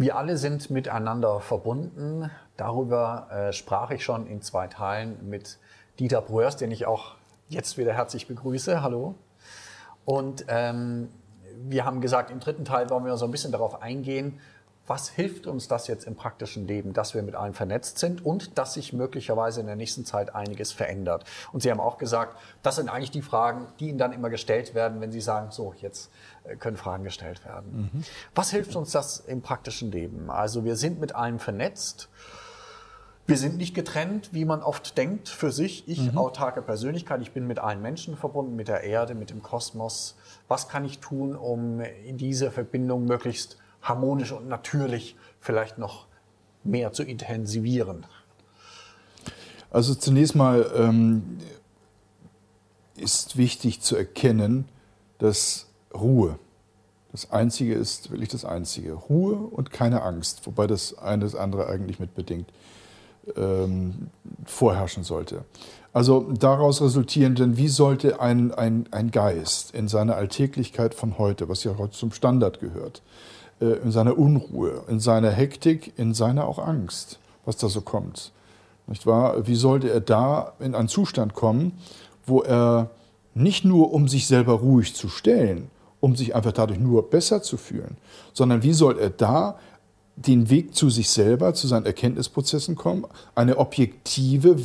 Wir alle sind miteinander verbunden. Darüber äh, sprach ich schon in zwei Teilen mit Dieter Bröers, den ich auch jetzt wieder herzlich begrüße. Hallo. Und ähm, wir haben gesagt, im dritten Teil wollen wir so ein bisschen darauf eingehen, was hilft uns das jetzt im praktischen Leben, dass wir mit allen vernetzt sind und dass sich möglicherweise in der nächsten Zeit einiges verändert. Und Sie haben auch gesagt, das sind eigentlich die Fragen, die Ihnen dann immer gestellt werden, wenn Sie sagen, so, jetzt äh, können Fragen gestellt werden. Mhm. Was hilft uns das im praktischen Leben? Also wir sind mit allen vernetzt. Wir sind nicht getrennt, wie man oft denkt, für sich. Ich, mhm. autarke Persönlichkeit, ich bin mit allen Menschen verbunden, mit der Erde, mit dem Kosmos. Was kann ich tun, um in diese Verbindung möglichst harmonisch und natürlich vielleicht noch mehr zu intensivieren? Also zunächst mal ähm, ist wichtig zu erkennen, dass Ruhe das Einzige ist wirklich das Einzige. Ruhe und keine Angst, wobei das eine das andere eigentlich mitbedingt ähm, vorherrschen sollte. Also daraus resultierend, denn wie sollte ein, ein, ein Geist in seiner Alltäglichkeit von heute, was ja heute zum Standard gehört, in seiner Unruhe, in seiner Hektik, in seiner auch Angst, was da so kommt, nicht wahr? Wie sollte er da in einen Zustand kommen, wo er nicht nur um sich selber ruhig zu stellen, um sich einfach dadurch nur besser zu fühlen, sondern wie soll er da den Weg zu sich selber, zu seinen Erkenntnisprozessen kommen, eine objektive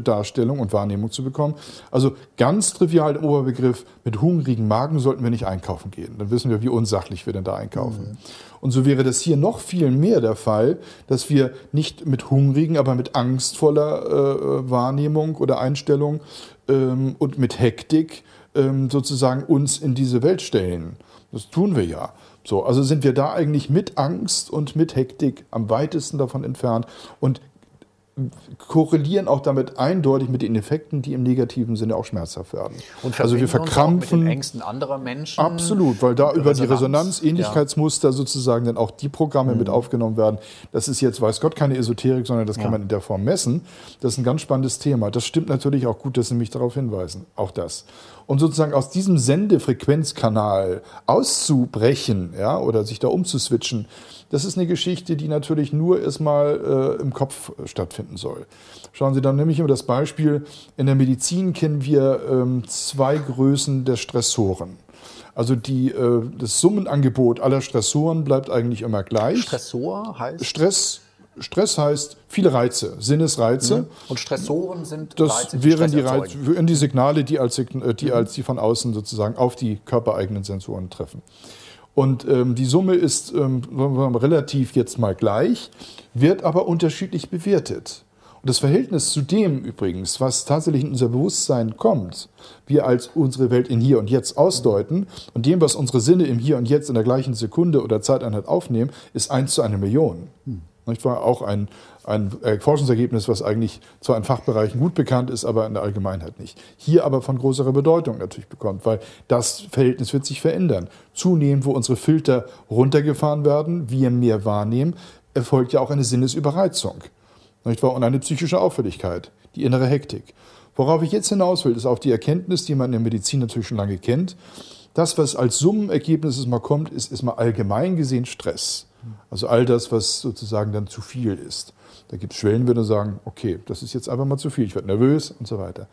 Darstellung und Wahrnehmung zu bekommen. Also ganz trivial der Oberbegriff, mit hungrigen Magen sollten wir nicht einkaufen gehen. Dann wissen wir, wie unsachlich wir denn da einkaufen. Mhm. Und so wäre das hier noch viel mehr der Fall, dass wir nicht mit hungrigen, aber mit angstvoller äh, Wahrnehmung oder Einstellung ähm, und mit Hektik ähm, sozusagen uns in diese Welt stellen. Das tun wir ja. So, also sind wir da eigentlich mit Angst und mit Hektik am weitesten davon entfernt und korrelieren auch damit eindeutig mit den Effekten, die im negativen Sinne auch schmerzhaft werden. Und also wir verkrampfen mit den Ängsten anderer Menschen. Absolut, weil da über die Resonanz, Ähnlichkeitsmuster ja. sozusagen dann auch die Programme mhm. mit aufgenommen werden. Das ist jetzt, weiß Gott, keine Esoterik, sondern das kann ja. man in der Form messen. Das ist ein ganz spannendes Thema. Das stimmt natürlich auch gut, dass Sie mich darauf hinweisen. Auch das und sozusagen aus diesem Sendefrequenzkanal auszubrechen ja, oder sich da umzuswitchen, das ist eine Geschichte, die natürlich nur erstmal äh, im Kopf stattfinden soll. Schauen Sie dann nämlich immer das Beispiel, in der Medizin kennen wir ähm, zwei Größen der Stressoren. Also die, äh, das Summenangebot aller Stressoren bleibt eigentlich immer gleich. Stressor heißt? Stress Stress heißt viele Reize, Sinnesreize. Mhm. Und Stressoren sind das Reize, die wären die, Reize, die Signale, die als, äh, die als die von außen sozusagen auf die körpereigenen Sensoren treffen. Und ähm, die Summe ist ähm, relativ jetzt mal gleich, wird aber unterschiedlich bewertet. Und das Verhältnis zu dem übrigens, was tatsächlich in unser Bewusstsein kommt, wir als unsere Welt in Hier und Jetzt ausdeuten und dem, was unsere Sinne im Hier und Jetzt in der gleichen Sekunde oder Zeiteinheit aufnehmen, ist eins zu einer Million. Mhm. Nicht wahr? Auch ein, ein äh, Forschungsergebnis, was eigentlich zwar in Fachbereichen gut bekannt ist, aber in der Allgemeinheit nicht. Hier aber von größerer Bedeutung natürlich bekommt, weil das Verhältnis wird sich verändern. Zunehmend, wo unsere Filter runtergefahren werden, wir mehr wahrnehmen, erfolgt ja auch eine Sinnesüberreizung. Nicht wahr? Und eine psychische Auffälligkeit, die innere Hektik. Worauf ich jetzt hinaus will, ist auf die Erkenntnis, die man in der Medizin natürlich schon lange kennt. Das, was als Summenergebnis mal kommt, ist, ist mal allgemein gesehen Stress. Also all das, was sozusagen dann zu viel ist. Da gibt es Schwellenwerte, die sagen, okay, das ist jetzt einfach mal zu viel, ich werde nervös und so weiter.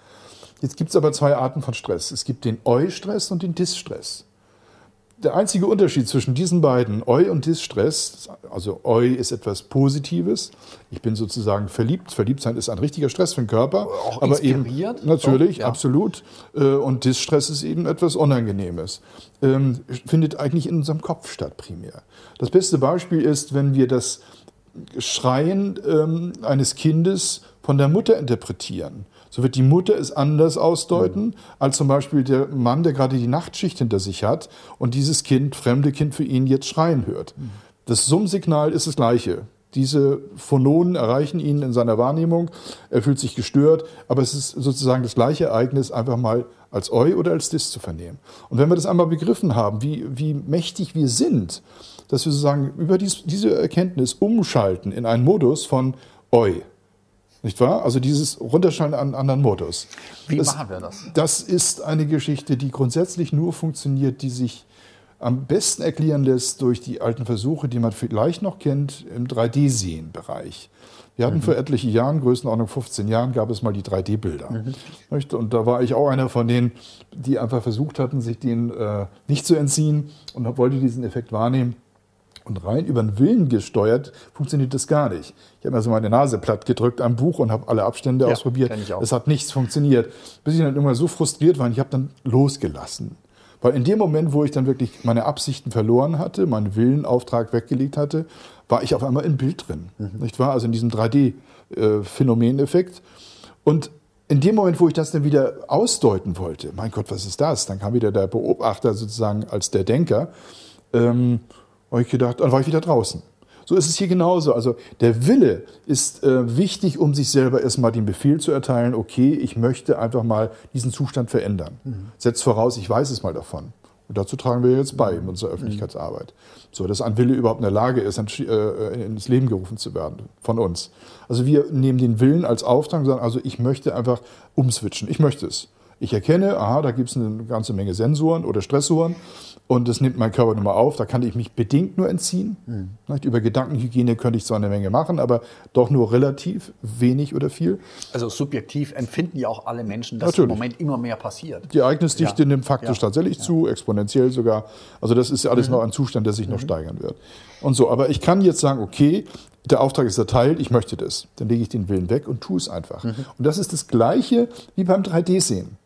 Jetzt gibt es aber zwei Arten von Stress. Es gibt den Eu-Stress und den Dis-Stress der einzige Unterschied zwischen diesen beiden, Eu und Distress, also Eu ist etwas Positives. Ich bin sozusagen verliebt. Verliebt sein ist ein richtiger Stress für den Körper. Auch aber eben natürlich, ja. absolut. Äh, und Distress ist eben etwas Unangenehmes. Ähm, findet eigentlich in unserem Kopf statt primär. Das beste Beispiel ist, wenn wir das Schreien ähm, eines Kindes von der Mutter interpretieren so wird die Mutter es anders ausdeuten, mhm. als zum Beispiel der Mann, der gerade die Nachtschicht hinter sich hat und dieses Kind, fremde Kind für ihn jetzt schreien hört. Mhm. Das Summsignal ist das gleiche. Diese Phononen erreichen ihn in seiner Wahrnehmung. Er fühlt sich gestört, aber es ist sozusagen das gleiche Ereignis, einfach mal als Eu oder als Dis zu vernehmen. Und wenn wir das einmal begriffen haben, wie, wie mächtig wir sind, dass wir sozusagen über dies, diese Erkenntnis umschalten in einen Modus von Eu. Nicht wahr? Also dieses Runterschalten an anderen Modus. Wie das, machen wir das? Das ist eine Geschichte, die grundsätzlich nur funktioniert, die sich am besten erklären lässt durch die alten Versuche, die man vielleicht noch kennt im 3D-Sehen-Bereich. Wir hatten mhm. vor etlichen Jahren, Größenordnung 15 Jahren, gab es mal die 3D-Bilder. Mhm. Und da war ich auch einer von denen, die einfach versucht hatten, sich denen äh, nicht zu entziehen und wollte diesen Effekt wahrnehmen. Und rein über den Willen gesteuert funktioniert das gar nicht. Ich habe mir so meine Nase platt gedrückt am Buch und habe alle Abstände ja, ausprobiert. Es hat nichts funktioniert. Bis ich dann irgendwann so frustriert war und ich habe dann losgelassen. Weil in dem Moment, wo ich dann wirklich meine Absichten verloren hatte, meinen Willenauftrag weggelegt hatte, war ich auf einmal im Bild drin. Mhm. Nicht wahr? Also in diesem 3D-Phänomeneffekt. Und in dem Moment, wo ich das dann wieder ausdeuten wollte, mein Gott, was ist das? Dann kam wieder der Beobachter sozusagen als der Denker. Ähm, habe ich gedacht, dann war ich wieder draußen. So ist es hier genauso. Also der Wille ist äh, wichtig, um sich selber erstmal den Befehl zu erteilen, okay, ich möchte einfach mal diesen Zustand verändern. Mhm. Setzt voraus, ich weiß es mal davon. Und dazu tragen wir jetzt bei in unserer mhm. Öffentlichkeitsarbeit. So, dass ein Wille überhaupt in der Lage ist, äh, ins Leben gerufen zu werden von uns. Also wir nehmen den Willen als Auftrag und sagen, also ich möchte einfach umswitchen. Ich möchte es. Ich erkenne, aha, da gibt es eine ganze Menge Sensoren oder Stressoren und das nimmt mein Körper nun mal auf. Da kann ich mich bedingt nur entziehen. Mhm. Über Gedankenhygiene könnte ich zwar eine Menge machen, aber doch nur relativ wenig oder viel. Also subjektiv empfinden ja auch alle Menschen, dass Natürlich. im Moment immer mehr passiert. Die Ereignisdichte ja. nimmt faktisch ja. tatsächlich ja. zu, exponentiell sogar. Also das ist ja alles mhm. noch ein Zustand, der sich mhm. noch steigern wird. Und so, aber ich kann jetzt sagen, okay, der Auftrag ist erteilt, ich möchte das. Dann lege ich den Willen weg und tue es einfach. Mhm. Und das ist das Gleiche wie beim 3D-Sehen.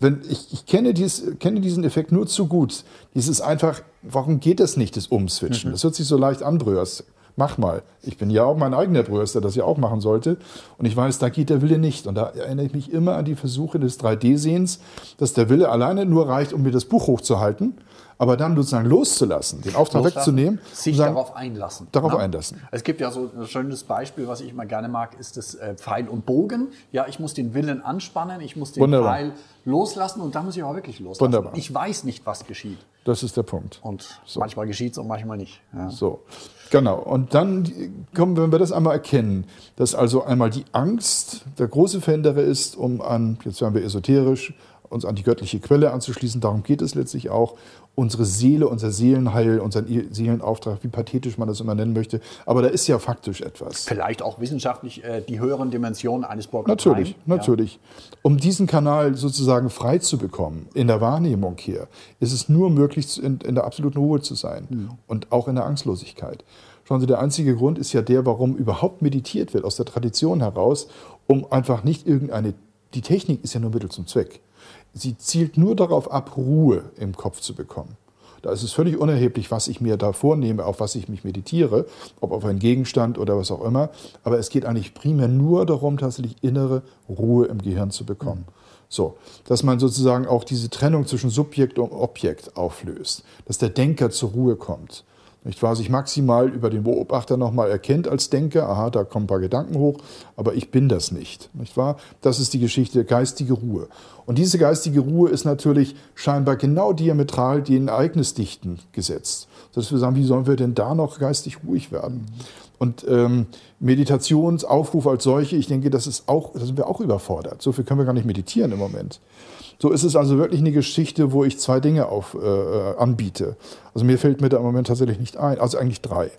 Wenn ich, ich kenne, dies, kenne diesen Effekt nur zu gut. Dieses einfach, warum geht das nicht, das Umswitchen? Mhm. Das hört sich so leicht an, Bröers. Mach mal. Ich bin ja auch mein eigener Bröers, der das ja auch machen sollte. Und ich weiß, da geht der Wille nicht. Und da erinnere ich mich immer an die Versuche des 3D-Sehens, dass der Wille alleine nur reicht, um mir das Buch hochzuhalten aber dann sozusagen loszulassen, den Auftrag Loslassen, wegzunehmen. Sich sagen, darauf einlassen. Darauf ne? einlassen. Es gibt ja so ein schönes Beispiel, was ich immer gerne mag, ist das äh, Pfeil und Bogen. Ja, ich muss den Willen anspannen, ich muss den Wunderbar. Pfeil loslassen und dann muss ich auch wirklich loslassen. Wunderbar. Ich weiß nicht, was geschieht. Das ist der Punkt. Und so. manchmal geschieht es und manchmal nicht. Ja. So, genau. Und dann kommen, wenn wir das einmal erkennen, dass also einmal die Angst der große Veränderer ist, um an, jetzt werden wir esoterisch, uns an die göttliche Quelle anzuschließen. Darum geht es letztlich auch unsere Seele, unser Seelenheil, unseren Seelenauftrag, wie pathetisch man das immer nennen möchte. Aber da ist ja faktisch etwas. Vielleicht auch wissenschaftlich äh, die höheren Dimensionen eines Borg Natürlich, rein. natürlich. Ja. Um diesen Kanal sozusagen frei zu bekommen, in der Wahrnehmung hier, ist es nur möglich, in, in der absoluten Ruhe zu sein mhm. und auch in der Angstlosigkeit. Schauen Sie, der einzige Grund ist ja der, warum überhaupt meditiert wird, aus der Tradition heraus, um einfach nicht irgendeine, die Technik ist ja nur Mittel zum Zweck. Sie zielt nur darauf ab, Ruhe im Kopf zu bekommen. Da ist es völlig unerheblich, was ich mir da vornehme, auf was ich mich meditiere, ob auf einen Gegenstand oder was auch immer. Aber es geht eigentlich primär nur darum, tatsächlich innere Ruhe im Gehirn zu bekommen. So, dass man sozusagen auch diese Trennung zwischen Subjekt und Objekt auflöst, dass der Denker zur Ruhe kommt. Nicht wahr? Sich maximal über den Beobachter nochmal erkennt als Denker, aha, da kommen ein paar Gedanken hoch, aber ich bin das nicht. Nicht wahr? Das ist die Geschichte geistige Ruhe. Und diese geistige Ruhe ist natürlich scheinbar genau diametral den Ereignisdichten gesetzt. Dass wir sagen, wie sollen wir denn da noch geistig ruhig werden? Und ähm, Meditationsaufruf als solche, ich denke, das ist auch, da sind wir auch überfordert. So viel können wir gar nicht meditieren im Moment. So ist es also wirklich eine Geschichte, wo ich zwei Dinge auf, äh, äh, anbiete. Also mir fällt mir da im Moment tatsächlich nicht ein, also eigentlich drei.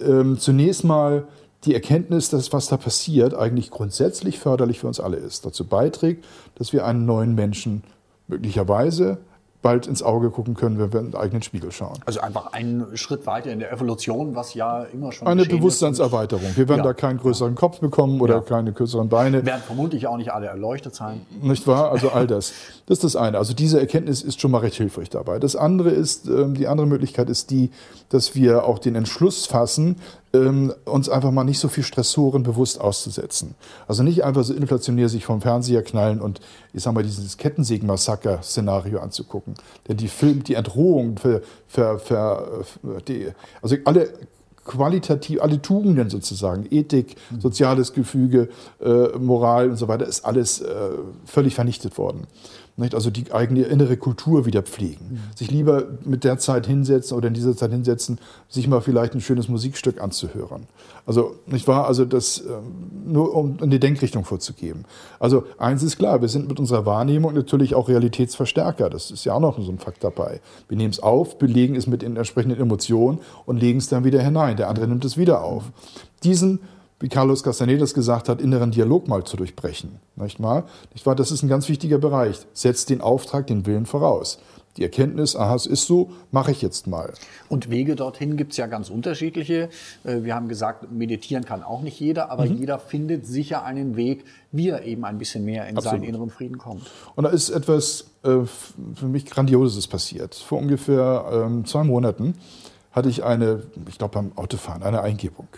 Ähm, zunächst mal die Erkenntnis, dass was da passiert, eigentlich grundsätzlich förderlich für uns alle ist. Dazu beiträgt, dass wir einen neuen Menschen möglicherweise bald ins Auge gucken können, wenn wir in den eigenen Spiegel schauen. Also einfach einen Schritt weiter in der Evolution, was ja immer schon Eine Bewusstseinserweiterung. Wir werden ja. da keinen größeren Kopf bekommen oder ja. keine kürzeren Beine. Werden vermutlich auch nicht alle erleuchtet sein. Nicht wahr? Also all das. Das ist das eine. Also diese Erkenntnis ist schon mal recht hilfreich dabei. Das andere ist, ähm, die andere Möglichkeit ist die, dass wir auch den Entschluss fassen, ähm, uns einfach mal nicht so viel Stressoren bewusst auszusetzen. Also nicht einfach so inflationär sich vom Fernseher knallen und ich sag mal dieses Kettensägen-Massaker-Szenario anzugucken. Denn die Film, die Entrohung, für, für, für, die, also alle qualitativ, alle Tugenden sozusagen, Ethik, soziales Gefüge, äh, Moral und so weiter, ist alles äh, völlig vernichtet worden. Nicht? Also die eigene innere Kultur wieder pflegen. Mhm. Sich lieber mit der Zeit hinsetzen oder in dieser Zeit hinsetzen, sich mal vielleicht ein schönes Musikstück anzuhören. Also, nicht wahr? Also das ähm, nur um eine Denkrichtung vorzugeben. Also eins ist klar, wir sind mit unserer Wahrnehmung natürlich auch Realitätsverstärker. Das ist ja auch noch so ein Fakt dabei. Wir nehmen es auf, belegen es mit den entsprechenden Emotionen und legen es dann wieder hinein. Der andere nimmt es wieder auf. Diesen wie Carlos Castanedas gesagt hat, inneren Dialog mal zu durchbrechen. Nicht wahr? Nicht wahr? Das ist ein ganz wichtiger Bereich. Setzt den Auftrag, den Willen voraus. Die Erkenntnis, aha, es ist so, mache ich jetzt mal. Und Wege dorthin gibt es ja ganz unterschiedliche. Äh, wir haben gesagt, meditieren kann auch nicht jeder, aber mhm. jeder findet sicher einen Weg, wie er eben ein bisschen mehr in Absolut. seinen inneren Frieden kommt. Und da ist etwas äh, für mich Grandioses passiert. Vor ungefähr ähm, zwei Monaten hatte ich eine, ich glaube beim Autofahren, eine Eingebung.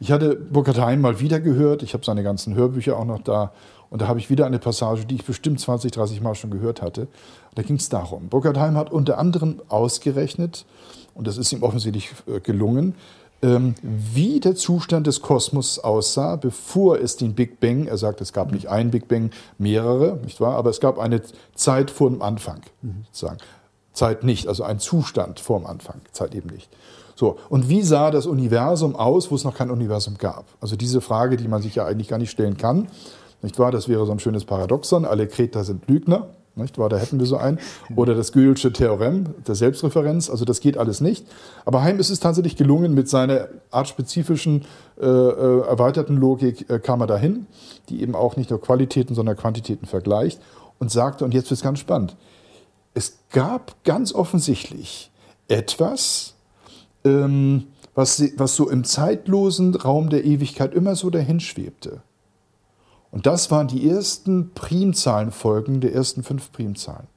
Ich hatte Burkhard Heim mal wieder gehört. Ich habe seine ganzen Hörbücher auch noch da. Und da habe ich wieder eine Passage, die ich bestimmt 20, 30 Mal schon gehört hatte. Da ging es darum. Burkhard Heim hat unter anderem ausgerechnet, und das ist ihm offensichtlich äh, gelungen, ähm, wie der Zustand des Kosmos aussah, bevor es den Big Bang, er sagt, es gab nicht einen Big Bang, mehrere, nicht wahr? Aber es gab eine Zeit vor dem Anfang, sozusagen. Zeit nicht, also ein Zustand vor dem Anfang, Zeit eben nicht. So, und wie sah das Universum aus, wo es noch kein Universum gab? Also diese Frage, die man sich ja eigentlich gar nicht stellen kann. Nicht wahr? Das wäre so ein schönes Paradoxon. Alle Kreter sind Lügner. Nicht wahr? Da hätten wir so ein. Oder das Göhlsche Theorem der Selbstreferenz. Also das geht alles nicht. Aber Heim ist es tatsächlich gelungen, mit seiner artspezifischen äh, äh, erweiterten Logik äh, kam er dahin, die eben auch nicht nur Qualitäten, sondern Quantitäten vergleicht und sagte, und jetzt wird es ganz spannend, gab ganz offensichtlich etwas, ähm, was, was so im zeitlosen Raum der Ewigkeit immer so dahin schwebte. Und das waren die ersten Primzahlenfolgen der ersten fünf Primzahlen.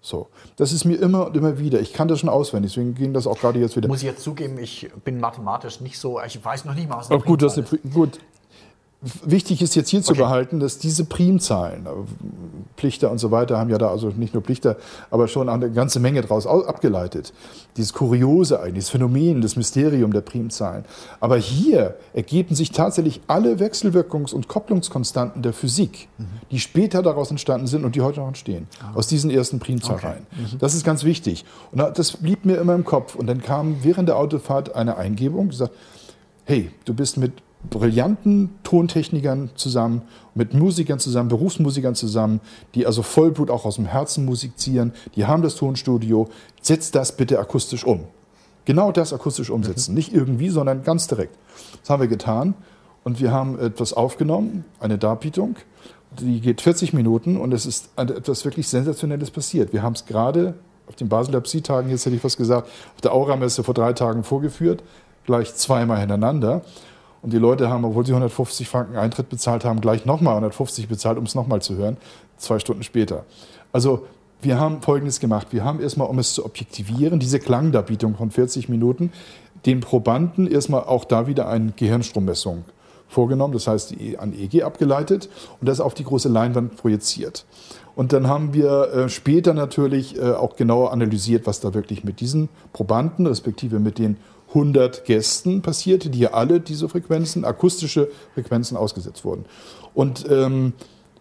So, das ist mir immer und immer wieder. Ich kann das schon auswendig, deswegen ging das auch gerade jetzt wieder. Muss ich jetzt zugeben, ich bin mathematisch nicht so, ich weiß noch nicht mal, was eine gut, das ist. Gut, Wichtig ist jetzt hier okay. zu behalten, dass diese Primzahlen, äh, Plichter und so weiter haben ja da also nicht nur Plichter, aber schon eine ganze Menge daraus abgeleitet. Dieses Kuriose eigentlich, das Phänomen, das Mysterium der Primzahlen. Aber hier ergeben sich tatsächlich alle Wechselwirkungs- und Kopplungskonstanten der Physik, mhm. die später daraus entstanden sind und die heute noch entstehen, ah. aus diesen ersten Primzahlen. Okay. Mhm. Das ist ganz wichtig. Und das blieb mir immer im Kopf. Und dann kam während der Autofahrt eine Eingebung, die sagt, hey, du bist mit brillanten Tontechnikern zusammen, mit Musikern zusammen, Berufsmusikern zusammen, die also Vollblut auch aus dem Herzen musizieren, die haben das Tonstudio, setzt das bitte akustisch um. Genau das akustisch umsetzen, mhm. nicht irgendwie, sondern ganz direkt. Das haben wir getan und wir haben etwas aufgenommen, eine Darbietung, die geht 40 Minuten und es ist etwas wirklich Sensationelles passiert. Wir haben es gerade auf den Basler Psi-Tagen, jetzt hätte ich was gesagt, auf der Auramesse vor drei Tagen vorgeführt, gleich zweimal hintereinander. Und die Leute haben, obwohl sie 150 Franken Eintritt bezahlt haben, gleich nochmal 150 bezahlt, um es nochmal zu hören, zwei Stunden später. Also wir haben Folgendes gemacht. Wir haben erstmal, um es zu objektivieren, diese Klangdarbietung von 40 Minuten, den Probanden erstmal auch da wieder eine Gehirnstrommessung vorgenommen, das heißt die an EEG abgeleitet und das auf die große Leinwand projiziert. Und dann haben wir äh, später natürlich äh, auch genauer analysiert, was da wirklich mit diesen Probanden, respektive mit den 100 Gästen passierte, die hier alle diese Frequenzen, akustische Frequenzen ausgesetzt wurden. Und ähm,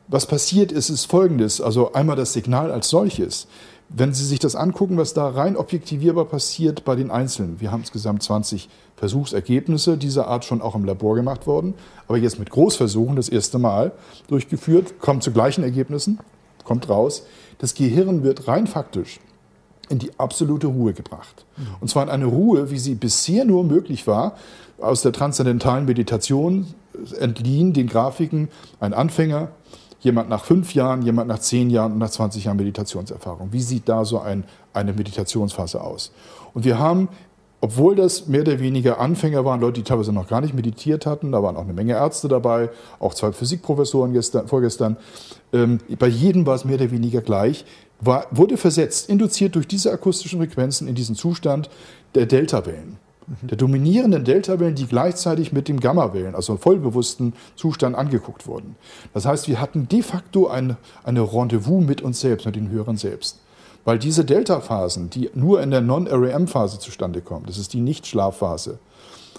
was passiert ist, ist folgendes. Also einmal das Signal als solches. Wenn Sie sich das angucken, was da rein objektivierbar passiert bei den Einzelnen. Wir haben insgesamt 20 Versuchsergebnisse dieser Art schon auch im Labor gemacht worden, aber jetzt mit Großversuchen das erste Mal durchgeführt, kommt zu gleichen Ergebnissen, kommt raus. Das Gehirn wird rein faktisch in die absolute Ruhe gebracht. Und zwar in eine Ruhe, wie sie bisher nur möglich war, aus der transzendentalen Meditation entliehen den Grafiken ein Anfänger, jemand nach fünf Jahren, jemand nach zehn Jahren und nach 20 Jahren Meditationserfahrung. Wie sieht da so ein, eine Meditationsphase aus? Und wir haben, obwohl das mehr oder weniger Anfänger waren, Leute, die teilweise noch gar nicht meditiert hatten, da waren auch eine Menge Ärzte dabei, auch zwei Physikprofessoren gestern, vorgestern, ähm, bei jedem war es mehr oder weniger gleich war, wurde versetzt, induziert durch diese akustischen Frequenzen in diesen Zustand der Deltawellen. Mhm. Der dominierenden Deltawellen, die gleichzeitig mit dem Gammawellen, also vollbewussten Zustand angeguckt wurden. Das heißt, wir hatten de facto ein, eine Rendezvous mit uns selbst, mit den Höheren selbst. Weil diese Delta-Phasen, die nur in der Non-REM-Phase zustande kommen, das ist die Nicht-Schlafphase,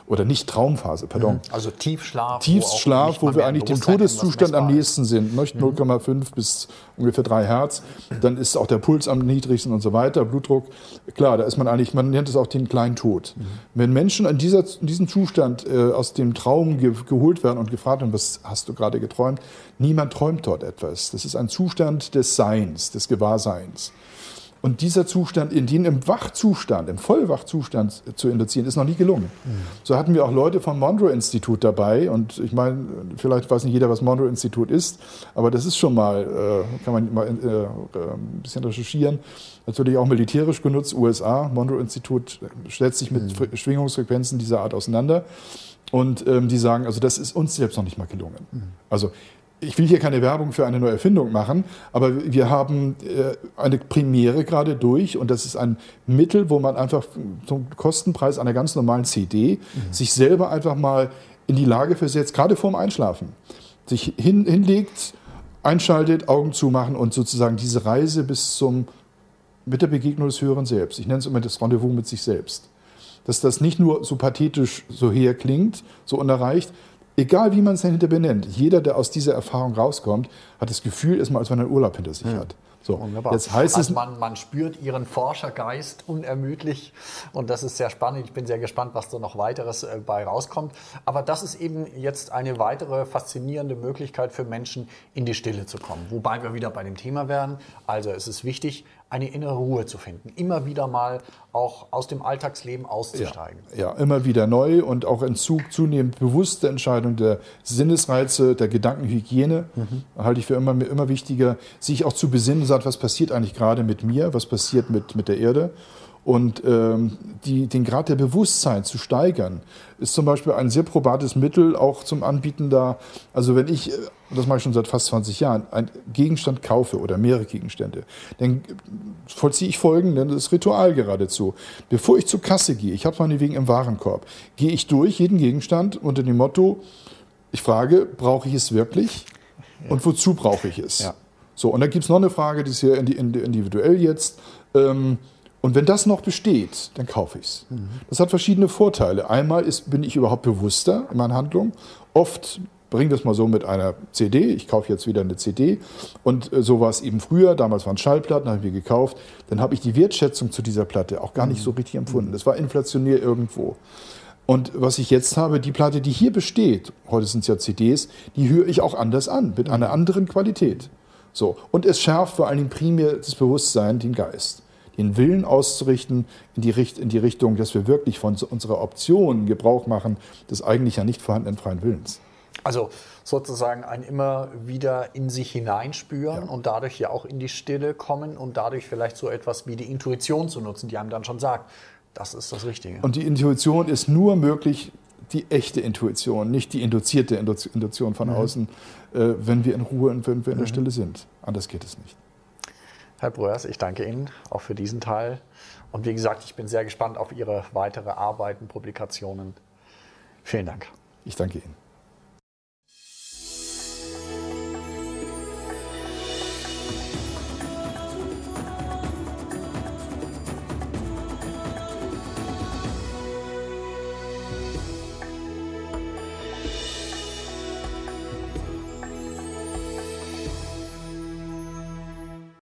oder nicht Traumphase, pardon. Also Tiefschlaf. Tiefschlaf, wo, wo wir eigentlich dem Todeszustand am nächsten sind. Ne? 0,5 mhm. bis ungefähr 3 Hertz. Dann ist auch der Puls am niedrigsten und so weiter, Blutdruck. Klar, da ist man eigentlich, man nennt es auch den kleinen Tod. Mhm. Wenn Menschen in, dieser, in diesem Zustand äh, aus dem Traum ge geholt werden und gefragt werden, was hast du gerade geträumt? Niemand träumt dort etwas. Das ist ein Zustand des Seins, des Gewahrseins. Und dieser Zustand, in den im Wachzustand, im Vollwachzustand zu induzieren, ist noch nie gelungen. Mhm. So hatten wir auch Leute vom Monroe-Institut dabei. Und ich meine, vielleicht weiß nicht jeder, was Monroe-Institut ist, aber das ist schon mal, äh, kann man mal äh, ein bisschen recherchieren. Natürlich auch militärisch genutzt, USA. Monroe-Institut setzt sich mit mhm. Schwingungsfrequenzen dieser Art auseinander. Und ähm, die sagen, also das ist uns selbst noch nicht mal gelungen. Mhm. Also ich will hier keine Werbung für eine neue Erfindung machen, aber wir haben äh, eine Premiere gerade durch und das ist ein Mittel, wo man einfach zum Kostenpreis einer ganz normalen CD mhm. sich selber einfach mal in die Lage versetzt, gerade vorm Einschlafen, sich hin, hinlegt, einschaltet, Augen zumachen und sozusagen diese Reise bis zum mit der Begegnung des Höheren Selbst. Ich nenne es immer das Rendezvous mit sich selbst. Dass das nicht nur so pathetisch so herklingt, so unerreicht, egal wie man es dahinter benennt, jeder, der aus dieser Erfahrung rauskommt, hat das Gefühl, erstmal, als wenn er einen Urlaub hinter sich mhm. hat. So, Wunderbar. Jetzt heißt also es, man, man spürt Ihren Forschergeist unermüdlich und das ist sehr spannend. Ich bin sehr gespannt, was da noch weiteres äh, bei rauskommt. Aber das ist eben jetzt eine weitere faszinierende Möglichkeit für Menschen, in die Stille zu kommen. Wobei wir wieder bei dem Thema wären. Also es ist wichtig, eine innere Ruhe zu finden. Immer wieder mal auch aus dem Alltagsleben auszusteigen. Ja, ja immer wieder neu und auch in Zug zunehmend bewusste Entscheidung der Sinnesreize, der Gedankenhygiene mhm. halte ich für immer, immer wichtiger, sich auch zu besinnen und sagt, was passiert eigentlich gerade mit mir, was passiert mit, mit der Erde und ähm, die, den Grad der Bewusstsein zu steigern, ist zum Beispiel ein sehr probates Mittel auch zum Anbieten da. Also wenn ich, äh, das mache ich schon seit fast 20 Jahren, einen Gegenstand kaufe oder mehrere Gegenstände, dann vollziehe ich folgendes Ritual geradezu. Bevor ich zur Kasse gehe, ich habe meinetwegen im Warenkorb, gehe ich durch jeden Gegenstand unter dem Motto, ich frage, brauche ich es wirklich und wozu brauche ich es? Ja. So, und dann gibt es noch eine Frage, die ist sehr individuell jetzt. Ähm, und wenn das noch besteht, dann kaufe ich es. Mhm. Das hat verschiedene Vorteile. Einmal ist, bin ich überhaupt bewusster in meinen Handlungen. Oft bringe das mal so mit einer CD. Ich kaufe jetzt wieder eine CD. Und äh, so war es eben früher. Damals waren Schallplatten, haben wir gekauft. Dann habe ich die Wertschätzung zu dieser Platte auch gar nicht so richtig empfunden. Das war inflationär irgendwo. Und was ich jetzt habe, die Platte, die hier besteht, heute sind es ja CDs, die höre ich auch anders an, mit einer anderen Qualität. So. Und es schärft vor allen Dingen primär das Bewusstsein, den Geist den Willen auszurichten in die, Richt in die Richtung, dass wir wirklich von unserer Option Gebrauch machen, des eigentlich ja nicht vorhandenen freien Willens. Also sozusagen ein immer wieder in sich hineinspüren ja. und dadurch ja auch in die Stille kommen und dadurch vielleicht so etwas wie die Intuition zu nutzen, die einem dann schon sagt, das ist das Richtige. Und die Intuition ist nur möglich, die echte Intuition, nicht die induzierte Intuition von mhm. außen, äh, wenn wir in Ruhe und wenn wir in der mhm. Stille sind. Anders geht es nicht. Herr Bröers, ich danke Ihnen auch für diesen Teil. Und wie gesagt, ich bin sehr gespannt auf Ihre weitere Arbeiten, Publikationen. Vielen Dank. Ich danke Ihnen.